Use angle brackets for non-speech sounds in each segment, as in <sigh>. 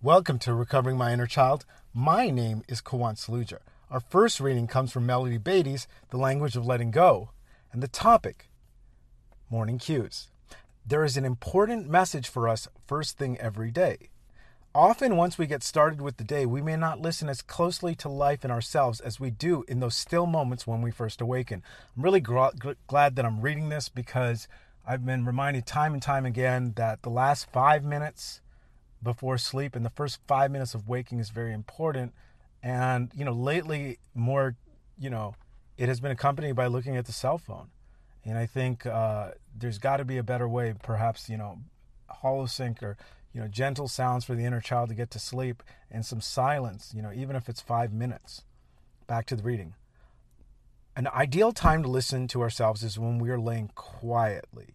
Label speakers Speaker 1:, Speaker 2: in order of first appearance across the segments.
Speaker 1: Welcome to Recovering My Inner Child. My name is Kawan Saluja. Our first reading comes from Melody Beattie's The Language of Letting Go, and the topic Morning Cues. There is an important message for us first thing every day. Often, once we get started with the day, we may not listen as closely to life and ourselves as we do in those still moments when we first awaken. I'm really gr- glad that I'm reading this because I've been reminded time and time again that the last five minutes before sleep and the first five minutes of waking is very important. And, you know, lately, more, you know, it has been accompanied by looking at the cell phone. And I think uh, there's got to be a better way, perhaps, you know, holosync or, you know, gentle sounds for the inner child to get to sleep and some silence, you know, even if it's five minutes. Back to the reading. An ideal time to listen to ourselves is when we are laying quietly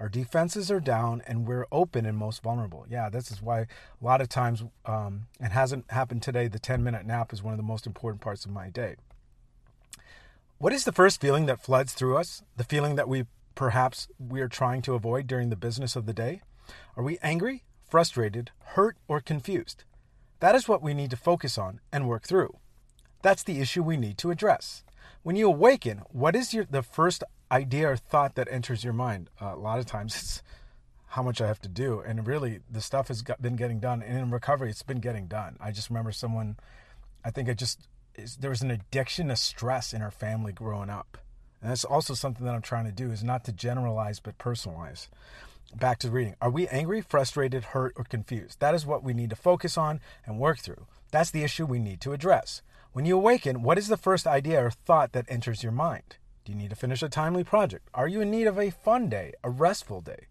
Speaker 1: our defenses are down and we're open and most vulnerable. Yeah, this is why a lot of times, um, it hasn't happened today, the 10 minute nap is one of the most important parts of my day. What is the first feeling that floods through us? The feeling that we perhaps we are trying to avoid during the business of the day? Are we angry, frustrated, hurt, or confused? That is what we need to focus on and work through. That's the issue we need to address. When you awaken, what is your, the first idea or thought that enters your mind. Uh, a lot of times <laughs> it's how much I have to do. And really, the stuff has got, been getting done. And in recovery, it's been getting done. I just remember someone, I think I just, there was an addiction to stress in our family growing up. And that's also something that I'm trying to do is not to generalize, but personalize. Back to reading. Are we angry, frustrated, hurt, or confused? That is what we need to focus on and work through. That's the issue we need to address. When you awaken, what is the first idea or thought that enters your mind? You need to finish a timely project? Are you in need of a fun day, a restful day?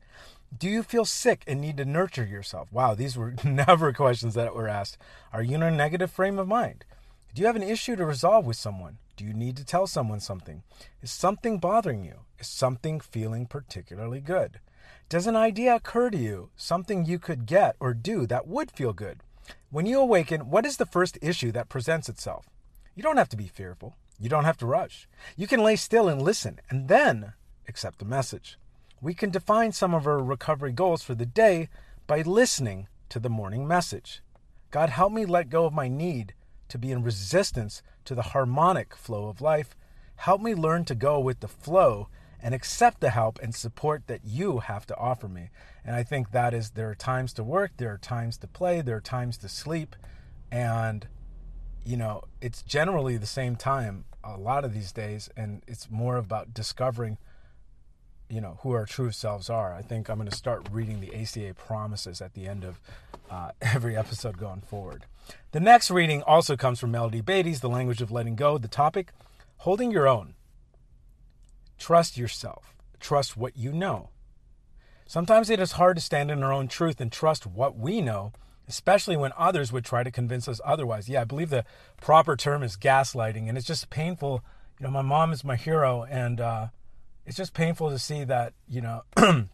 Speaker 1: Do you feel sick and need to nurture yourself? Wow, these were <laughs> never questions that were asked. Are you in a negative frame of mind? Do you have an issue to resolve with someone? Do you need to tell someone something? Is something bothering you? Is something feeling particularly good? Does an idea occur to you, something you could get or do that would feel good? When you awaken, what is the first issue that presents itself? You don't have to be fearful. You don't have to rush. You can lay still and listen, and then accept the message. We can define some of our recovery goals for the day by listening to the morning message. God, help me let go of my need to be in resistance to the harmonic flow of life. Help me learn to go with the flow and accept the help and support that you have to offer me. And I think that is there are times to work, there are times to play, there are times to sleep, and you know, it's generally the same time a lot of these days, and it's more about discovering, you know, who our true selves are. I think I'm going to start reading the ACA promises at the end of uh, <laughs> every episode going forward. The next reading also comes from Melody Beattie's The Language of Letting Go. The topic, holding your own. Trust yourself. Trust what you know. Sometimes it is hard to stand in our own truth and trust what we know especially when others would try to convince us otherwise. Yeah, I believe the proper term is gaslighting, and it's just painful. You know, my mom is my hero, and uh, it's just painful to see that, you know, <clears throat>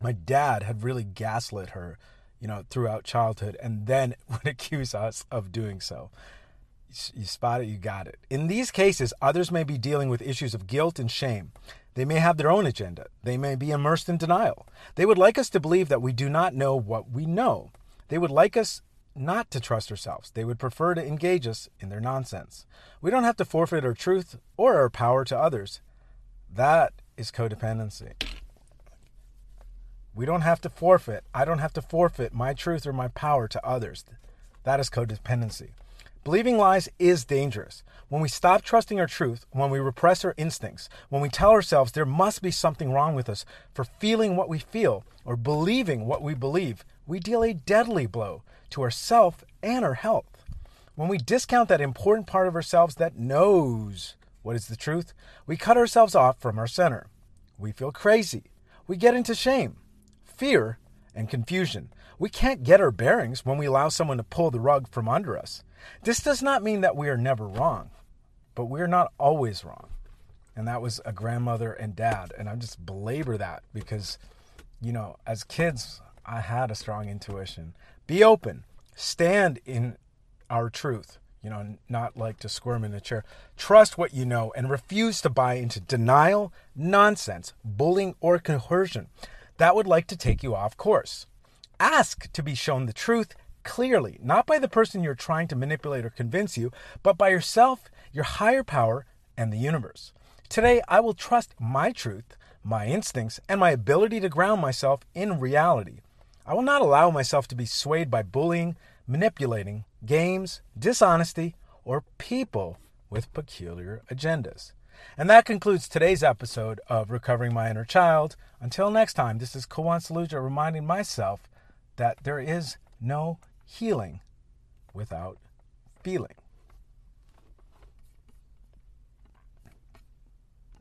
Speaker 1: my dad had really gaslit her, you know, throughout childhood, and then <laughs> would accuse us of doing so. You spot it, you got it. In these cases, others may be dealing with issues of guilt and shame. They may have their own agenda. They may be immersed in denial. They would like us to believe that we do not know what we know. They would like us not to trust ourselves. They would prefer to engage us in their nonsense. We don't have to forfeit our truth or our power to others. That is codependency. We don't have to forfeit. I don't have to forfeit my truth or my power to others. That is codependency. Believing lies is dangerous. When we stop trusting our truth, when we repress our instincts, when we tell ourselves there must be something wrong with us for feeling what we feel or believing what we believe, we deal a deadly blow to ourself and our health. When we discount that important part of ourselves that knows what is the truth, we cut ourselves off from our center. We feel crazy. We get into shame, fear, and confusion. We can't get our bearings when we allow someone to pull the rug from under us. This does not mean that we are never wrong, but we're not always wrong. And that was a grandmother and dad. And I just belabor that because, you know, as kids, I had a strong intuition. Be open. Stand in our truth. You know, not like to squirm in a chair. Trust what you know and refuse to buy into denial, nonsense, bullying, or coercion. That would like to take you off course. Ask to be shown the truth clearly, not by the person you're trying to manipulate or convince you, but by yourself, your higher power, and the universe. Today, I will trust my truth, my instincts, and my ability to ground myself in reality. I will not allow myself to be swayed by bullying, manipulating, games, dishonesty, or people with peculiar agendas. And that concludes today's episode of Recovering My Inner Child. Until next time, this is Kawan Saluja reminding myself that there is no healing without feeling.